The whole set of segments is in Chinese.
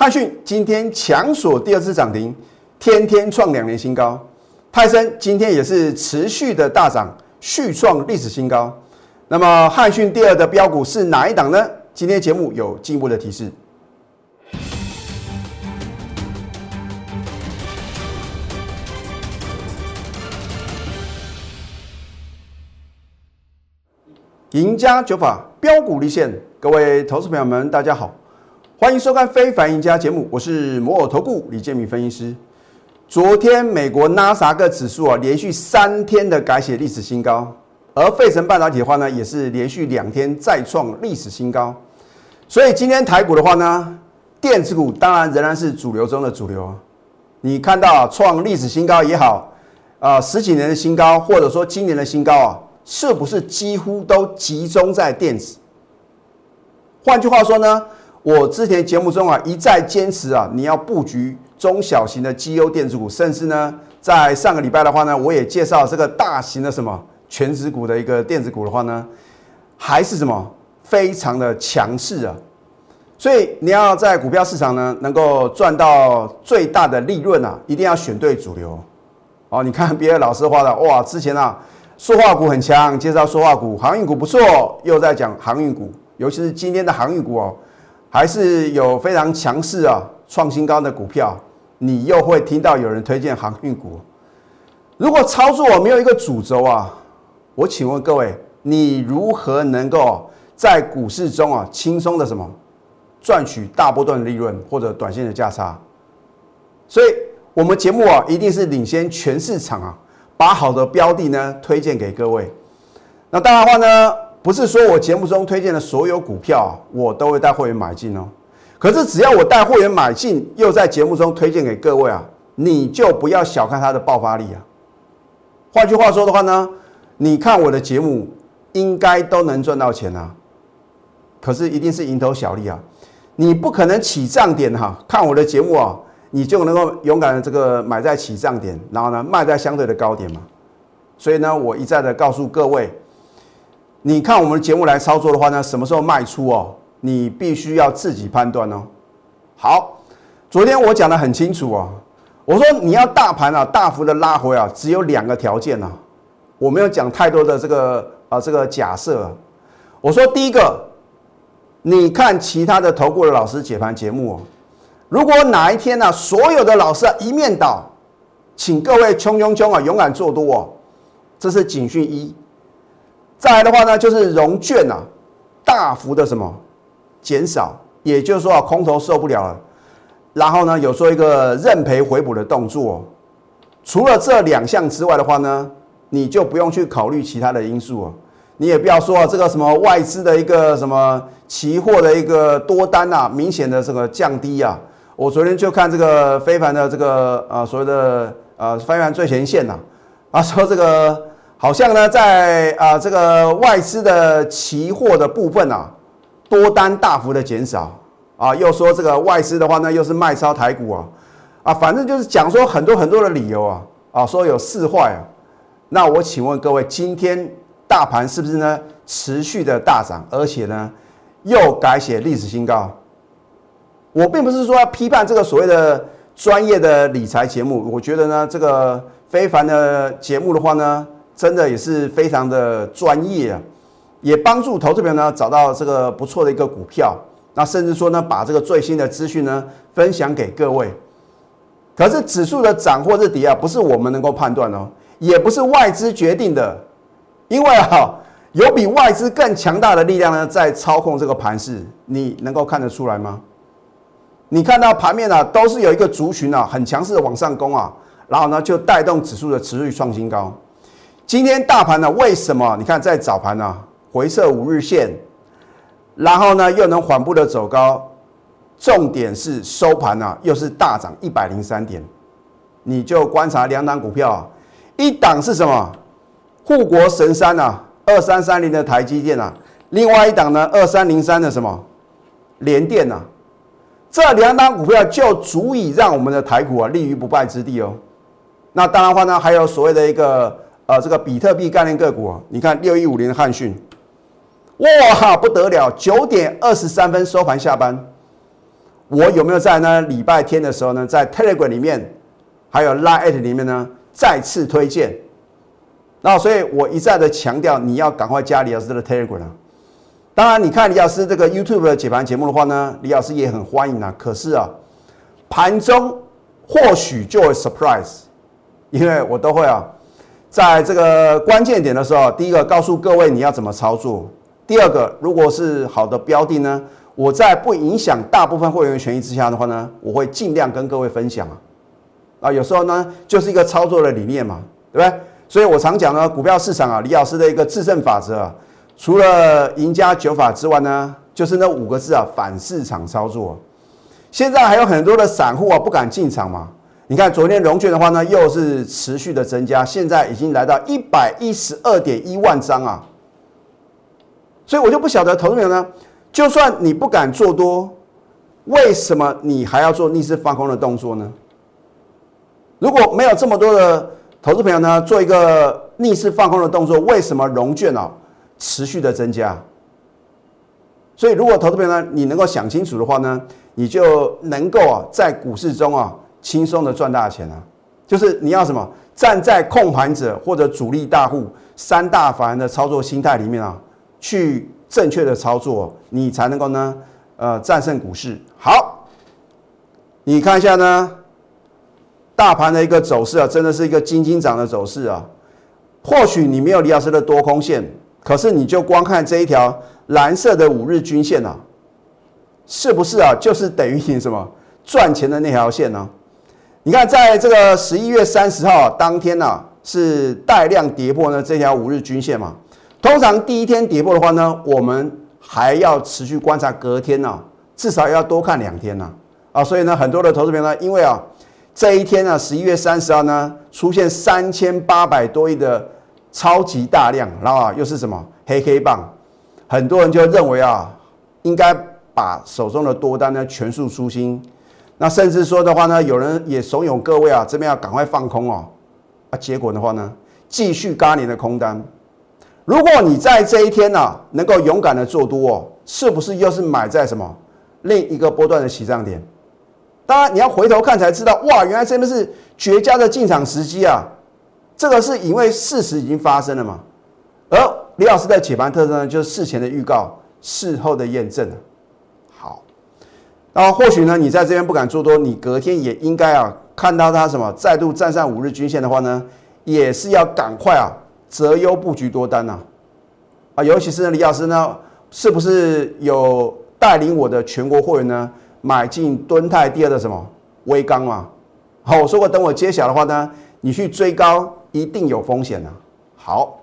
汉讯今天强锁第二次涨停，天天创两年新高。泰森今天也是持续的大涨，续创历史新高。那么汉讯第二的标股是哪一档呢？今天节目有进一步的提示。赢家九法标股立现，各位投资朋友们，大家好，欢迎收看《非凡赢家》节目，我是摩尔投顾李建民分析师。昨天美国纳斯达克指数啊，连续三天的改写历史新高，而费城半导体的话呢，也是连续两天再创历史新高。所以今天台股的话呢，电子股当然仍然是主流中的主流。你看到创历史新高也好，啊十几年的新高，或者说今年的新高啊。是不是几乎都集中在电子？换句话说呢，我之前节目中啊一再坚持啊，你要布局中小型的绩优电子股，甚至呢，在上个礼拜的话呢，我也介绍这个大型的什么全指股的一个电子股的话呢，还是什么非常的强势啊。所以你要在股票市场呢，能够赚到最大的利润啊，一定要选对主流。哦，你看别的老师画的，哇，之前啊。塑化股很强，介绍塑化股，航运股不错，又在讲航运股，尤其是今天的航运股哦，还是有非常强势啊，创新高的股票，你又会听到有人推荐航运股。如果操作没有一个主轴啊，我请问各位，你如何能够在股市中啊轻松的什么赚取大波段的利润或者短线的价差？所以，我们节目啊，一定是领先全市场啊。把好的标的呢推荐给各位，那当然话呢，不是说我节目中推荐的所有股票我都会带会员买进哦。可是只要我带会员买进，又在节目中推荐给各位啊，你就不要小看它的爆发力啊。换句话说的话呢，你看我的节目应该都能赚到钱啊。可是一定是蝇头小利啊，你不可能起涨点哈，看我的节目啊。你就能够勇敢的这个买在起涨点，然后呢卖在相对的高点嘛。所以呢，我一再的告诉各位，你看我们节目来操作的话呢，什么时候卖出哦？你必须要自己判断哦。好，昨天我讲的很清楚哦，我说你要大盘啊大幅的拉回啊，只有两个条件啊，我没有讲太多的这个啊这个假设。我说第一个，你看其他的投顾的老师解盘节目哦。如果哪一天呢，所有的老师一面倒，请各位冲冲冲啊，勇敢做多哦，这是警讯一。再来的话呢，就是融券啊，大幅的什么减少，也就是说啊，空头受不了了，然后呢，有做一个认赔回补的动作。除了这两项之外的话呢，你就不用去考虑其他的因素哦。你也不要说这个什么外资的一个什么期货的一个多单啊，明显的这个降低啊。我昨天就看这个非凡的这个呃所谓的呃非凡最前线呐，啊说这个好像呢在啊这个外资的期货的部分啊多单大幅的减少。啊，又说这个外资的话呢又是卖超台股啊。啊反正就是讲说很多很多的理由啊。啊说有四坏啊，那我请问各位今天大盘是不是呢持续的大涨，而且呢又改写历史新高？我并不是说要批判这个所谓的专业的理财节目，我觉得呢，这个非凡的节目的话呢，真的也是非常的专业啊，也帮助投资友呢找到这个不错的一个股票，那甚至说呢，把这个最新的资讯呢分享给各位。可是指数的涨或是跌啊，不是我们能够判断哦，也不是外资决定的，因为啊，有比外资更强大的力量呢在操控这个盘势，你能够看得出来吗？你看到盘面啊，都是有一个族群啊，很强势的往上攻啊，然后呢，就带动指数的持续创新高。今天大盘呢，为什么？你看在早盘呢，回撤五日线，然后呢，又能缓步的走高，重点是收盘呢，又是大涨一百零三点。你就观察两档股票，啊一档是什么？护国神山啊，二三三零的台积电啊，另外一档呢，二三零三的什么？联电啊。这两档股票就足以让我们的台股啊立于不败之地哦。那当然话呢，还有所谓的一个呃这个比特币概念个股，你看六一五零的汉讯，哇不得了，九点二十三分收盘下班，我有没有在呢礼拜天的时候呢，在 Telegram 里面，还有 Line 里面呢再次推荐？那所以我一再的强调，你要赶快加李老师的 Telegram 啊。当然，你看李老师这个 YouTube 的解盘节目的话呢，李老师也很欢迎啊。可是啊，盘中或许就会 surprise，因为我都会啊，在这个关键点的时候，第一个告诉各位你要怎么操作，第二个如果是好的标的呢？我在不影响大部分会员权益之下的话呢，我会尽量跟各位分享啊。啊，有时候呢，就是一个操作的理念嘛，对不对？所以我常讲呢，股票市场啊，李老师的一个制胜法则啊，除了赢家九法之外呢，就是那五个字啊，反市场操作。现在还有很多的散户啊，不敢进场嘛。你看昨天融券的话呢，又是持续的增加，现在已经来到一百一十二点一万张啊。所以我就不晓得投资者呢。就算你不敢做多，为什么你还要做逆势放空的动作呢？如果没有这么多的投资朋友呢，做一个逆势放空的动作，为什么融券啊持续的增加？所以，如果投资朋友呢，你能够想清楚的话呢，你就能够啊在股市中啊轻松的赚大钱啊。就是你要什么，站在控盘者或者主力大户三大法人的操作心态里面啊，去。正确的操作，你才能够呢，呃，战胜股市。好，你看一下呢，大盘的一个走势啊，真的是一个金金涨的走势啊。或许你没有李老师的多空线，可是你就光看这一条蓝色的五日均线啊，是不是啊？就是等于你什么赚钱的那条线呢？你看，在这个十一月三十号当天呢，是带量跌破呢这条五日均线嘛？通常第一天跌破的话呢，我们还要持续观察隔天呢，至少要多看两天呢。啊，所以呢，很多的投资朋友呢，因为啊，这一天呢，十一月三十号呢，出现三千八百多亿的超级大量，然后啊，又是什么黑黑棒，很多人就认为啊，应该把手中的多单呢全数出清。那甚至说的话呢，有人也怂恿各位啊，这边要赶快放空哦。啊，结果的话呢，继续嘎你的空单。如果你在这一天呢，能够勇敢的做多哦，是不是又是买在什么另一个波段的起涨点？当然你要回头看才知道，哇，原来这边是绝佳的进场时机啊！这个是因为事实已经发生了嘛。而李老师在解盘特征呢，就是事前的预告，事后的验证，那或许呢，你在这边不敢做多，你隔天也应该啊，看到它什么再度站上五日均线的话呢，也是要赶快啊。择优布局多单呐，啊，尤其是呢李老师呢，是不是有带领我的全国会员呢买进敦泰第二的什么微钢嘛？好，我说过等我揭晓的话呢，你去追高一定有风险呐。好，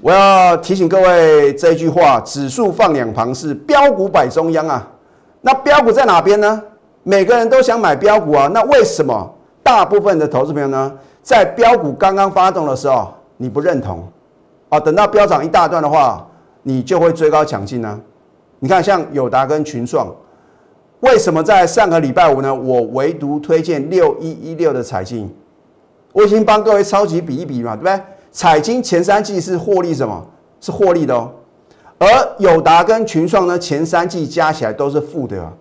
我要提醒各位这一句话：指数放两旁是标股摆中央啊。那标股在哪边呢？每个人都想买标股啊。那为什么大部分的投资朋友呢，在标股刚刚发动的时候？你不认同，啊，等到飙涨一大段的话，你就会追高抢进呢。你看，像友达跟群创，为什么在上个礼拜五呢？我唯独推荐六一一六的彩金，我已经帮各位超级比一比嘛，对不对？彩金前三季是获利什么？是获利的哦。而友达跟群创呢，前三季加起来都是负的，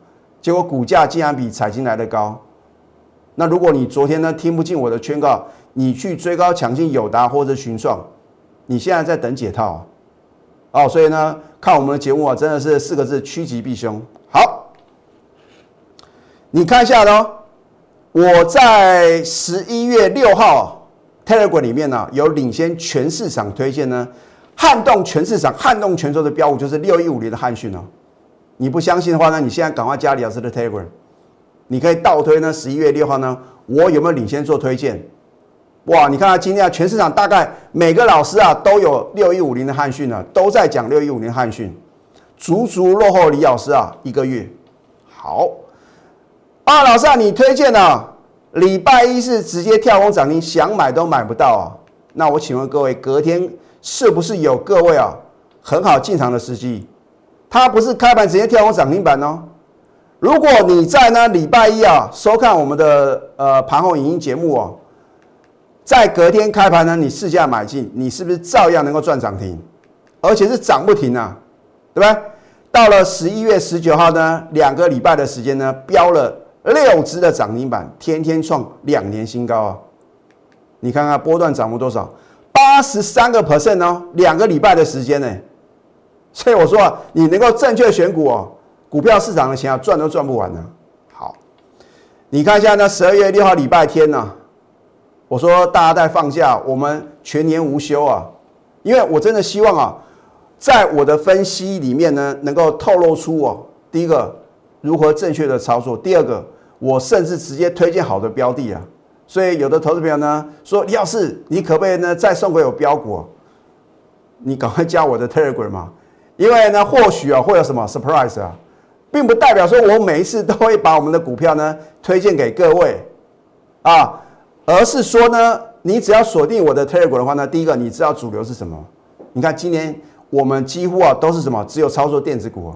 结果股价竟然比彩金来的高。那如果你昨天呢听不进我的劝告，你去追高抢进友达或者群创，你现在在等解套哦，所以呢，看我们的节目啊，真的是四个字：趋吉避凶。好，你看一下喽，我在十一月六号 Telegram 里面呢，有领先全市场推荐呢，撼动全市场、撼动全球的标股就是六一五零的汉讯哦。你不相信的话那，你现在赶快加李老师的 Telegram。你可以倒推呢，十一月六号呢，我有没有领先做推荐？哇，你看啊，今天啊，全市场大概每个老师啊都有六一五零的汉讯呢，都在讲六一五零汉讯，足足落后李老师啊一个月。好，啊，老师啊，你推荐呢？礼拜一是直接跳空涨停，想买都买不到啊。那我请问各位，隔天是不是有各位啊很好进场的时机？它不是开盘直接跳空涨停板哦。如果你在呢礼拜一啊收看我们的呃盘后影音节目哦，在隔天开盘呢，你试价买进，你是不是照样能够赚涨停，而且是涨不停啊，对不对？到了十一月十九号呢，两个礼拜的时间呢，标了六只的涨停板，天天创两年新高啊！你看看波段涨幅多少？八十三个 percent 哦，两个礼拜的时间呢。所以我说啊，你能够正确选股哦，股票市场的钱啊，赚都赚不完呢。好，你看一下呢，十二月六号礼拜天呢，我说大家在放假，我们全年无休啊，因为我真的希望啊，在我的分析里面呢，能够透露出哦，第一个如何正确的操作，第二个我甚至直接推荐好的标的啊。所以有的投资朋友呢说，李老师，你可不可以呢再送给我标股？你赶快加我的 Telegram 嘛，因为呢或许啊会有什么 surprise 啊，并不代表说我每一次都会把我们的股票呢推荐给各位啊，而是说呢，你只要锁定我的 Telegram 的话呢，第一个你知道主流是什么？你看今年我们几乎啊都是什么，只有操作电子股，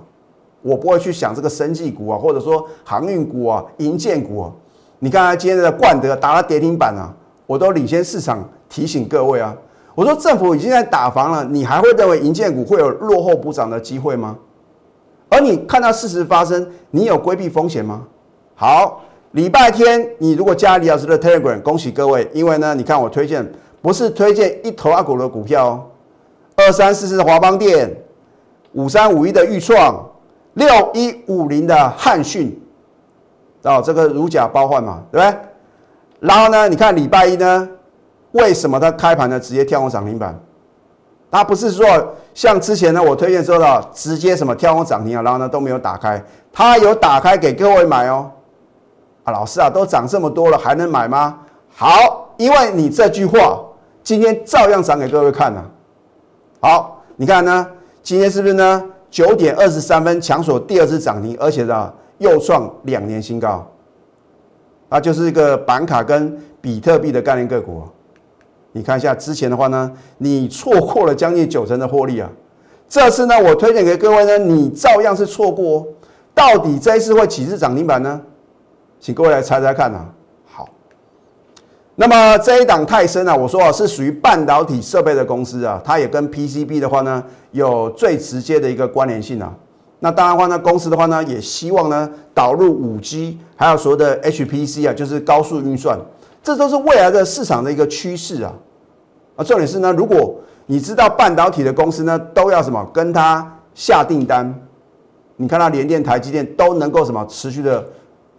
我不会去想这个生技股啊，或者说航运股啊、银建股啊。你看今天的冠德打了跌停板啊，我都领先市场提醒各位啊，我说政府已经在打房了，你还会认为银建股会有落后补涨的机会吗？而你看到事实发生，你有规避风险吗？好，礼拜天你如果加李老师的 Telegram，恭喜各位，因为呢，你看我推荐不是推荐一头阿股的股票哦，二三四四的华邦电，五三五一的豫创，六一五零的汉讯。哦，这个如假包换嘛，对不对？然后呢，你看礼拜一呢，为什么它开盘呢直接跳空涨停板？它不是说像之前呢我推荐说的直接什么跳空涨停啊，然后呢都没有打开，它有打开给各位买哦。啊，老师啊，都涨这么多了，还能买吗？好，因为你这句话今天照样涨给各位看呢。好，你看呢，今天是不是呢？九点二十三分抢锁第二次涨停，而且呢。又创两年新高，那就是一个板卡跟比特币的概念个股。你看一下之前的话呢，你错过了将近九成的获利啊。这次呢，我推荐给各位呢，你照样是错过。到底这一次会几次涨停板呢？请各位来猜猜看啊。好，那么这一档泰森啊，我说啊是属于半导体设备的公司啊，它也跟 PCB 的话呢有最直接的一个关联性啊。那当然的话呢，公司的话呢，也希望呢导入五 G，还有所谓的 HPC 啊，就是高速运算，这都是未来的市场的一个趋势啊。啊，重点是呢，如果你知道半导体的公司呢，都要什么跟他下订单，你看到联电、台积电都能够什么持续的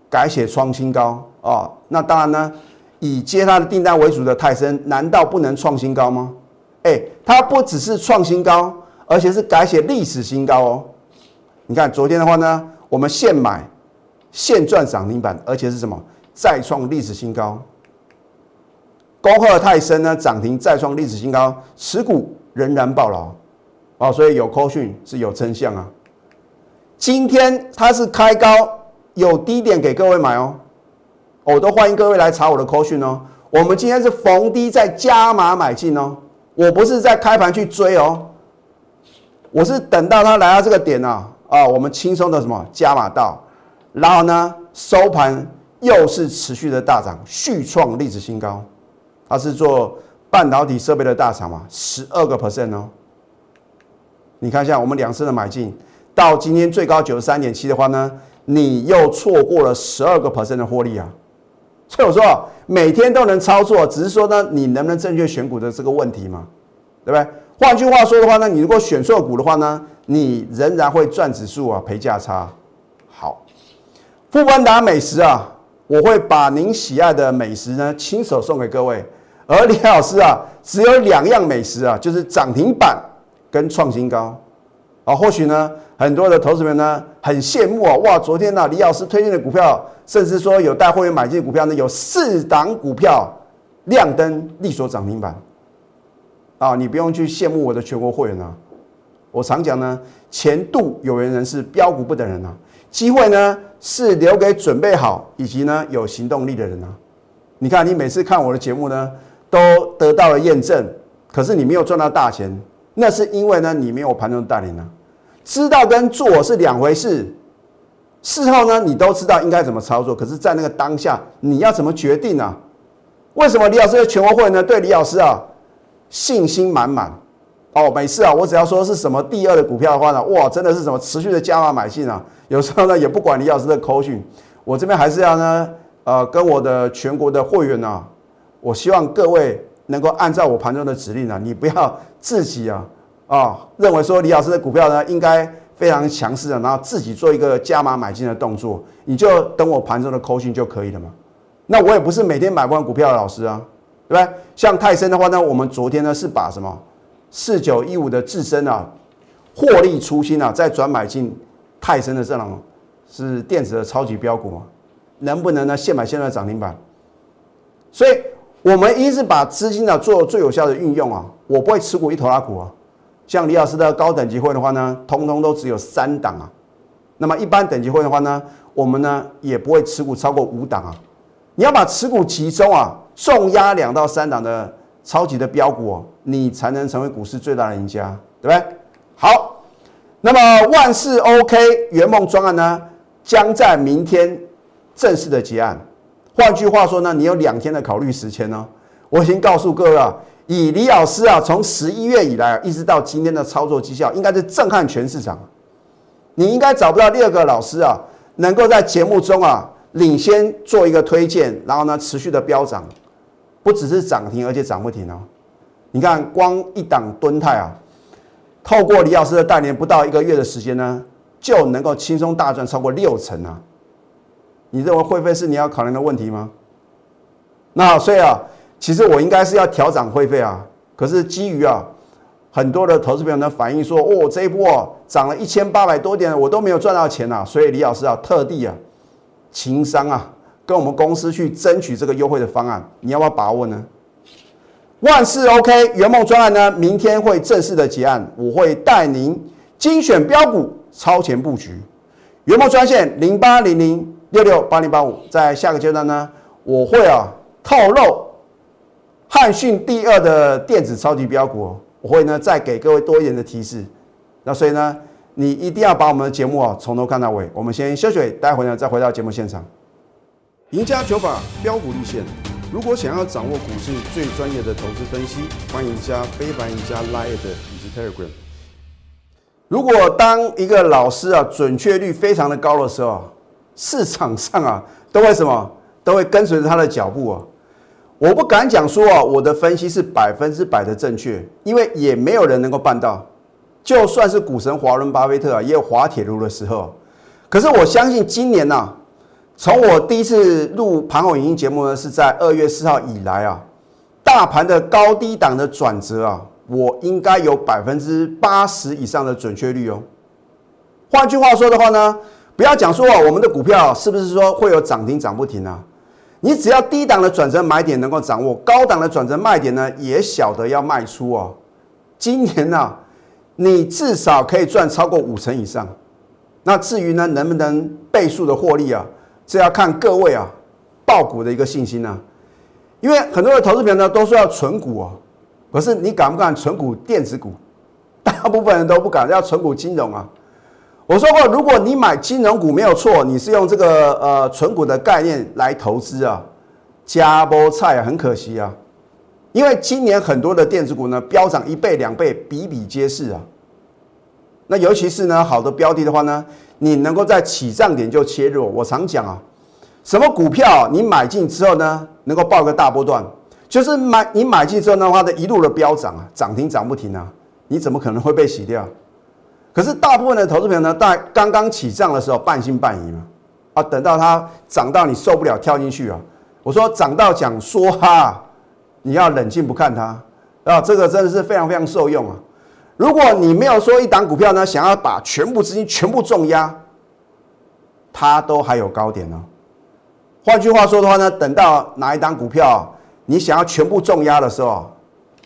改写创新高啊。那当然呢，以接他的订单为主的泰森，难道不能创新高吗？哎，它不只是创新高，而且是改写历史新高哦。你看昨天的话呢，我们现买现赚涨停板，而且是什么再创历史新高。恭贺泰森呢涨停再创历史新高，持股仍然爆牢哦，所以有扣讯是有真相啊。今天它是开高有低点给各位买哦，我都欢迎各位来查我的扣讯哦。我们今天是逢低再加码买进哦，我不是在开盘去追哦，我是等到它来到这个点啊。啊，我们轻松的什么加码到，然后呢收盘又是持续的大涨，续创历史新高。它是做半导体设备的大厂嘛，十二个 percent 哦。你看一下我们两次的买进，到今天最高九十三点七的话呢，你又错过了十二个 percent 的获利啊。所以我说每天都能操作，只是说呢，你能不能正确选股的这个问题嘛，对不对？换句话说的话呢，你如果选错股的话呢？你仍然会赚指数啊，赔价差。好，富邦达美食啊，我会把您喜爱的美食呢亲手送给各位。而李老师啊，只有两样美食啊，就是涨停板跟创新高啊。或许呢，很多的投资人呢很羡慕啊，哇，昨天呢李老师推荐的股票，甚至说有带会员买进股票呢，有四档股票亮灯力所涨停板啊。你不用去羡慕我的全国会员啊。我常讲呢，前度有缘人是标股不等人啊，机会呢是留给准备好以及呢有行动力的人啊。你看，你每次看我的节目呢，都得到了验证，可是你没有赚到大钱，那是因为呢你没有盘中带领啊。知道跟做是两回事，事后呢你都知道应该怎么操作，可是，在那个当下你要怎么决定呢？为什么李老师的全国会呢对李老师啊信心满满？哦，每次啊，我只要说是什么第二的股票的话呢，哇，真的是什么持续的加码买进啊。有时候呢，也不管李老师的口讯，我这边还是要呢，呃，跟我的全国的会员呢，我希望各位能够按照我盘中的指令啊，你不要自己啊啊认为说李老师的股票呢应该非常强势的，然后自己做一个加码买进的动作，你就等我盘中的口讯就可以了嘛。那我也不是每天买不完股票的老师啊，对不对？像泰森的话呢，我们昨天呢是把什么四九一五的自身啊获利出新啊，再转买进。泰森的这种是电子的超级标股嘛？能不能呢？现买现在涨停板？所以，我们一是把资金呢做最有效的运用啊。我不会持股一头拉股啊。像李老师的高等级会的话呢，通通都只有三档啊。那么一般等级会的话呢，我们呢也不会持股超过五档啊。你要把持股集中啊，重压两到三档的超级的标股，你才能成为股市最大的赢家，对不对？好。那么万事 OK，圆梦专案呢，将在明天正式的结案。换句话说呢，你有两天的考虑时间呢。我已经告诉各位啊，以李老师啊，从十一月以来一直到今天的操作绩效，应该是震撼全市场。你应该找不到第二个老师啊，能够在节目中啊领先做一个推荐，然后呢持续的飙涨，不只是涨停，而且涨不停哦。你看，光一档吨泰啊。透过李老师的带领，不到一个月的时间呢，就能够轻松大赚超过六成啊！你认为会费是你要考量的问题吗？那所以啊，其实我应该是要调涨会费啊。可是基于啊，很多的投资朋友呢反映说，哦，这一波涨了一千八百多点，我都没有赚到钱呐。所以李老师啊，特地啊，情商啊，跟我们公司去争取这个优惠的方案，你要不要把握呢？万事 OK，圆梦专案呢，明天会正式的结案，我会带您精选标股，超前布局。圆梦专线零八零零六六八零八五，在下个阶段呢，我会啊透露汉讯第二的电子超级标股，我会呢再给各位多一点的提示。那所以呢，你一定要把我们的节目啊从头看到尾。我们先休息，待会呢再回到节目现场。赢家九法标股立线。如果想要掌握股市最专业的投资分析，欢迎加非凡、加 Line 以及 Telegram。如果当一个老师啊准确率非常的高的时候，市场上啊都会什么？都会跟随着他的脚步啊。我不敢讲说啊我的分析是百分之百的正确，因为也没有人能够办到。就算是股神华伦巴菲特啊，也有滑铁卢的时候。可是我相信今年呢。从我第一次录盘后影音节目呢，是在二月四号以来啊，大盘的高低档的转折啊，我应该有百分之八十以上的准确率哦。换句话说的话呢，不要讲说我们的股票是不是说会有涨停涨不停啊？你只要低档的转折买点能够掌握，高档的转折卖点呢，也晓得要卖出哦。今年呢，你至少可以赚超过五成以上。那至于呢，能不能倍数的获利啊？这要看各位啊，爆股的一个信心呢，因为很多的投资友呢都说要存股啊，可是你敢不敢存股电子股？大部分人都不敢，要存股金融啊。我说过，如果你买金融股没有错，你是用这个呃存股的概念来投资啊，加波菜啊很可惜啊，因为今年很多的电子股呢飙涨一倍两倍，比比皆是啊。那尤其是呢好的标的的话呢。你能够在起涨点就切入，我常讲啊，什么股票你买进之后呢，能够报个大波段，就是买你买进之后的话的一路的飙涨啊，涨停涨不停啊，你怎么可能会被洗掉？可是大部分的投资朋友呢，在刚刚起涨的时候半信半疑嘛，啊，等到它涨到你受不了跳进去啊，我说涨到讲说哈，你要冷静不看它啊，这个真的是非常非常受用啊。如果你没有说一档股票呢，想要把全部资金全部重压，它都还有高点呢。换句话说的话呢，等到哪一档股票你想要全部重压的时候，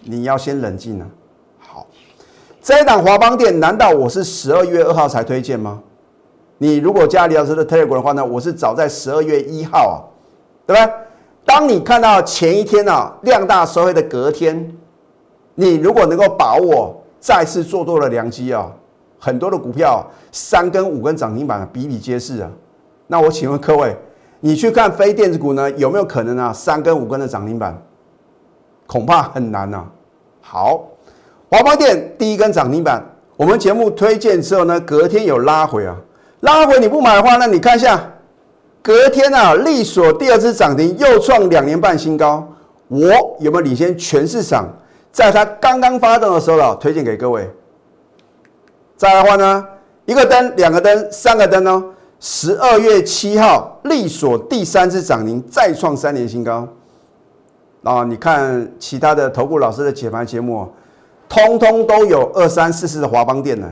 你要先冷静呢。好，这一档华邦店，难道我是十二月二号才推荐吗？你如果加李老师的 Telegram 的话呢，我是早在十二月一号啊，对不对？当你看到前一天啊量大收黑的隔天，你如果能够把握。再次做多了良机啊！很多的股票三根五根涨停板比比皆是啊。那我请问各位，你去看非电子股呢，有没有可能啊？三根五根的涨停板，恐怕很难呐。好，华邦电第一根涨停板，我们节目推荐之后呢，隔天有拉回啊，拉回你不买的话，那你看一下，隔天啊，利索第二次涨停，又创两年半新高，我有没有领先全市场？在它刚刚发动的时候啊，推荐给各位。再来的话呢，一个灯、两个灯、三个灯哦。十二月七号，利索第三次涨停，再创三年新高。啊，你看其他的投顾老师的解盘节目，通通都有二三四四的华邦电呢。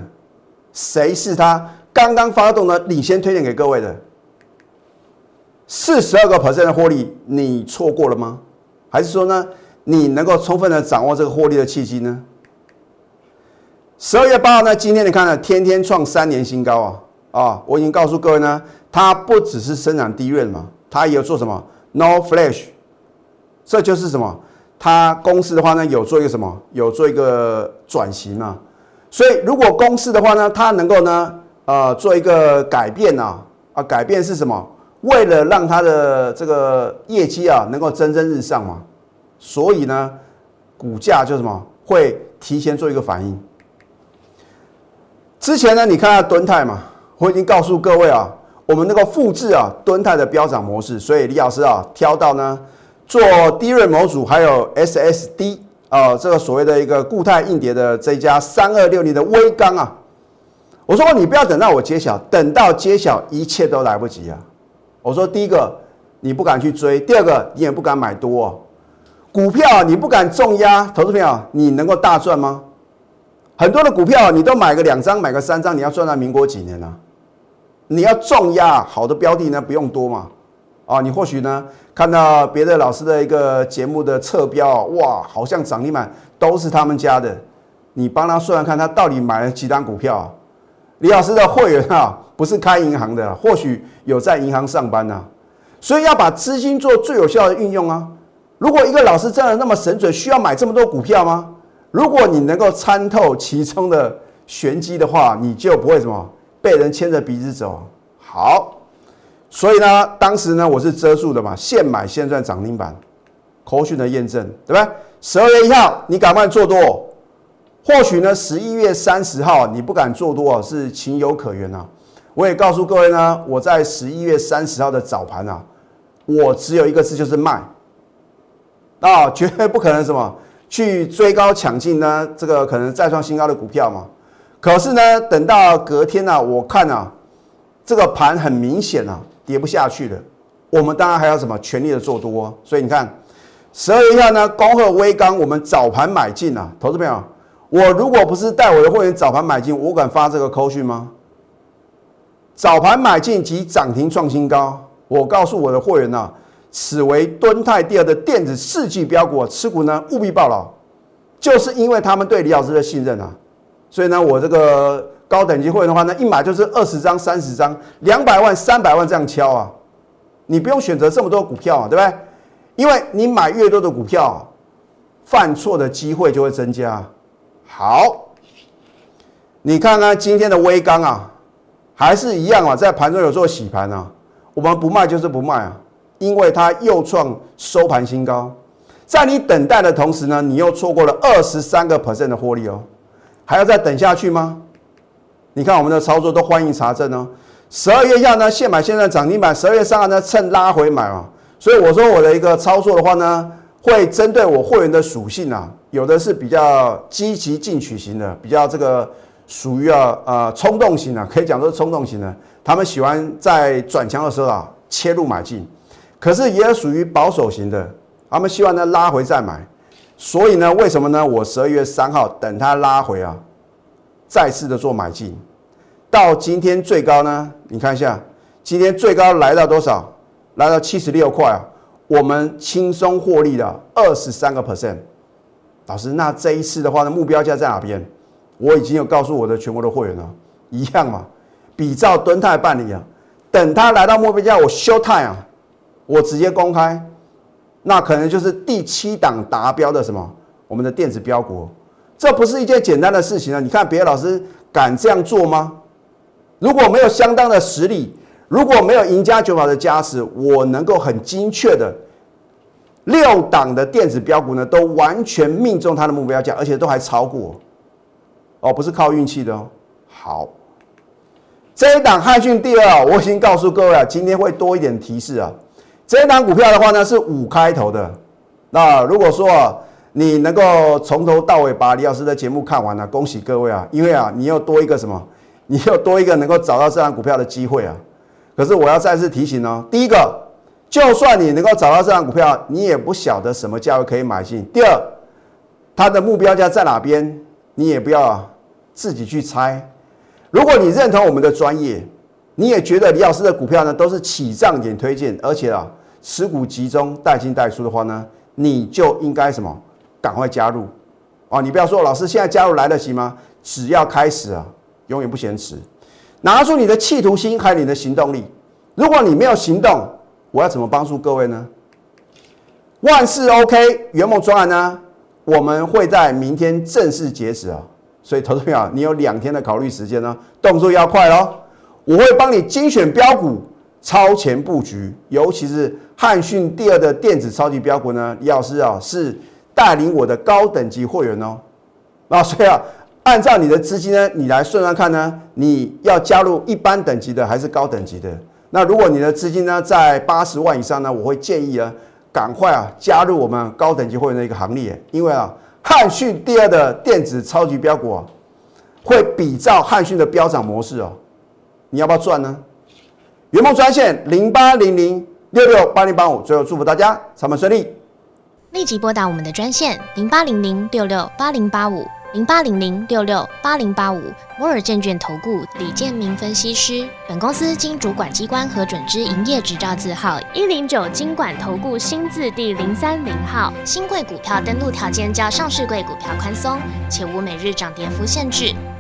谁是他刚刚发动的领先推荐给各位的？四十二个 percent 的获利，你错过了吗？还是说呢，你能够充分的掌握这个获利的契机呢？十二月八号呢，今天你看呢，天天创三年新高啊！啊，我已经告诉各位呢，它不只是生产低润嘛，它也有做什么 no flash，这就是什么？它公司的话呢，有做一个什么？有做一个转型嘛。所以如果公司的话呢，它能够呢，呃，做一个改变呢，啊，改变是什么？为了让它的这个业绩啊能够蒸蒸日上嘛，所以呢，股价就什么会提前做一个反应。之前呢，你看下敦泰嘛。我已经告诉各位啊，我们那个复制啊，敦泰的飙涨模式，所以李老师啊，挑到呢做低润模组，还有 SSD 啊，这个所谓的一个固态硬碟的这家三二六零的微钢啊，我说你不要等到我揭晓，等到揭晓一切都来不及啊。我说第一个你不敢去追，第二个你也不敢买多股票，你不敢重压，投资朋友你能够大赚吗？很多的股票你都买个两张，买个三张，你要赚到民国几年呢？你要重压好的标的呢，不用多嘛，啊，你或许呢看到别的老师的一个节目的侧标，哇，好像涨停板都是他们家的，你帮他算算看，他到底买了几张股票？李老师的会员啊，不是开银行的，或许有在银行上班呢，所以要把资金做最有效的运用啊。如果一个老师真的那么神准，需要买这么多股票吗？如果你能够参透其中的玄机的话，你就不会什么。被人牵着鼻子走，好，所以呢，当时呢，我是遮住的嘛，现买现赚涨停板，口讯的验证，对吧？十二月一号，你敢不敢做多？或许呢，十一月三十号你不敢做多，是情有可原啊。我也告诉各位呢，我在十一月三十号的早盘啊，我只有一个字，就是卖，啊，绝对不可能什么去追高抢进呢，这个可能再创新高的股票嘛。可是呢，等到隔天呢，我看啊，这个盘很明显啊，跌不下去了。我们当然还要什么全力的做多。所以你看，十二月一号呢，恭贺微钢，我们早盘买进啊，投资朋友，我如果不是带我的会员早盘买进，我敢发这个扣讯吗？早盘买进及涨停创新高，我告诉我的会员呐，此为敦泰第二的电子世纪标股，持股呢务必报牢，就是因为他们对李老师的信任啊。所以呢，我这个高等级会员的话呢，一买就是二十张、三十张、两百万、三百万这样敲啊，你不用选择这么多股票啊，对不对？因为你买越多的股票，犯错的机会就会增加。好，你看看今天的微钢啊，还是一样啊，在盘中有做洗盘啊，我们不卖就是不卖啊，因为它又创收盘新高，在你等待的同时呢，你又错过了二十三个 percent 的获利哦。还要再等下去吗？你看我们的操作都欢迎查证哦。十二月下呢，现买现在涨停板；十二月三号呢，趁拉回买哦。所以我说我的一个操作的话呢，会针对我会员的属性啊，有的是比较积极进取型的，比较这个属于啊呃冲动型的，可以讲说冲动型的。他们喜欢在转强的时候啊切入买进，可是也属于保守型的，他们希望呢拉回再买。所以呢，为什么呢？我十二月三号等它拉回啊，再次的做买进，到今天最高呢？你看一下，今天最高来到多少？来到七十六块啊！我们轻松获利了二十三个 percent。老师，那这一次的话呢，目标价在哪边？我已经有告诉我的全国的会员了，一样嘛，比照敦泰办理啊，等它来到目标价，我休泰啊，我直接公开。那可能就是第七档达标的什么？我们的电子标股，这不是一件简单的事情啊！你看别的老师敢这样做吗？如果没有相当的实力，如果没有赢家九法的加持，我能够很精确的六档的电子标股呢，都完全命中它的目标价，而且都还超过。哦，不是靠运气的哦。好，这一档汉讯第二，我已经告诉各位啊，今天会多一点提示啊。这一档股票的话呢，是五开头的。那如果说啊，你能够从头到尾把李老师的节目看完了，恭喜各位啊，因为啊，你又多一个什么？你又多一个能够找到这档股票的机会啊。可是我要再次提醒哦，第一个，就算你能够找到这档股票，你也不晓得什么价位可以买进。第二，它的目标价在哪边，你也不要自己去猜。如果你认同我们的专业，你也觉得李老师的股票呢都是起涨点推荐，而且啊持股集中、带进带出的话呢，你就应该什么？赶快加入啊！你不要说老师现在加入来得及吗？只要开始啊，永远不嫌迟。拿出你的企图心还有你的行动力。如果你没有行动，我要怎么帮助各位呢？万事 OK，圆梦专案呢，我们会在明天正式截止啊。所以投资朋友，你有两天的考虑时间呢，动作要快哦。我会帮你精选标股，超前布局，尤其是汉讯第二的电子超级标股呢。李老师啊，是带领我的高等级会员哦。那，所以啊，按照你的资金呢，你来算算看呢，你要加入一般等级的还是高等级的？那如果你的资金呢在八十万以上呢，我会建议啊，赶快啊加入我们高等级会员的一个行列，因为啊。汉讯第二的电子超级标股啊，会比照汉讯的飙涨模式哦，你要不要赚呢？圆梦专线零八零零六六八零八五，最后祝福大家上班顺利。立即拨打我们的专线零八零零六六八零八五零八零零六六八零八五摩尔证券投顾李建明分析师。本公司经主管机关核准之营业执照字号一零九金管投顾新字第零三零号。新贵股票登录条件较上市贵股票宽松，且无每日涨跌幅限制。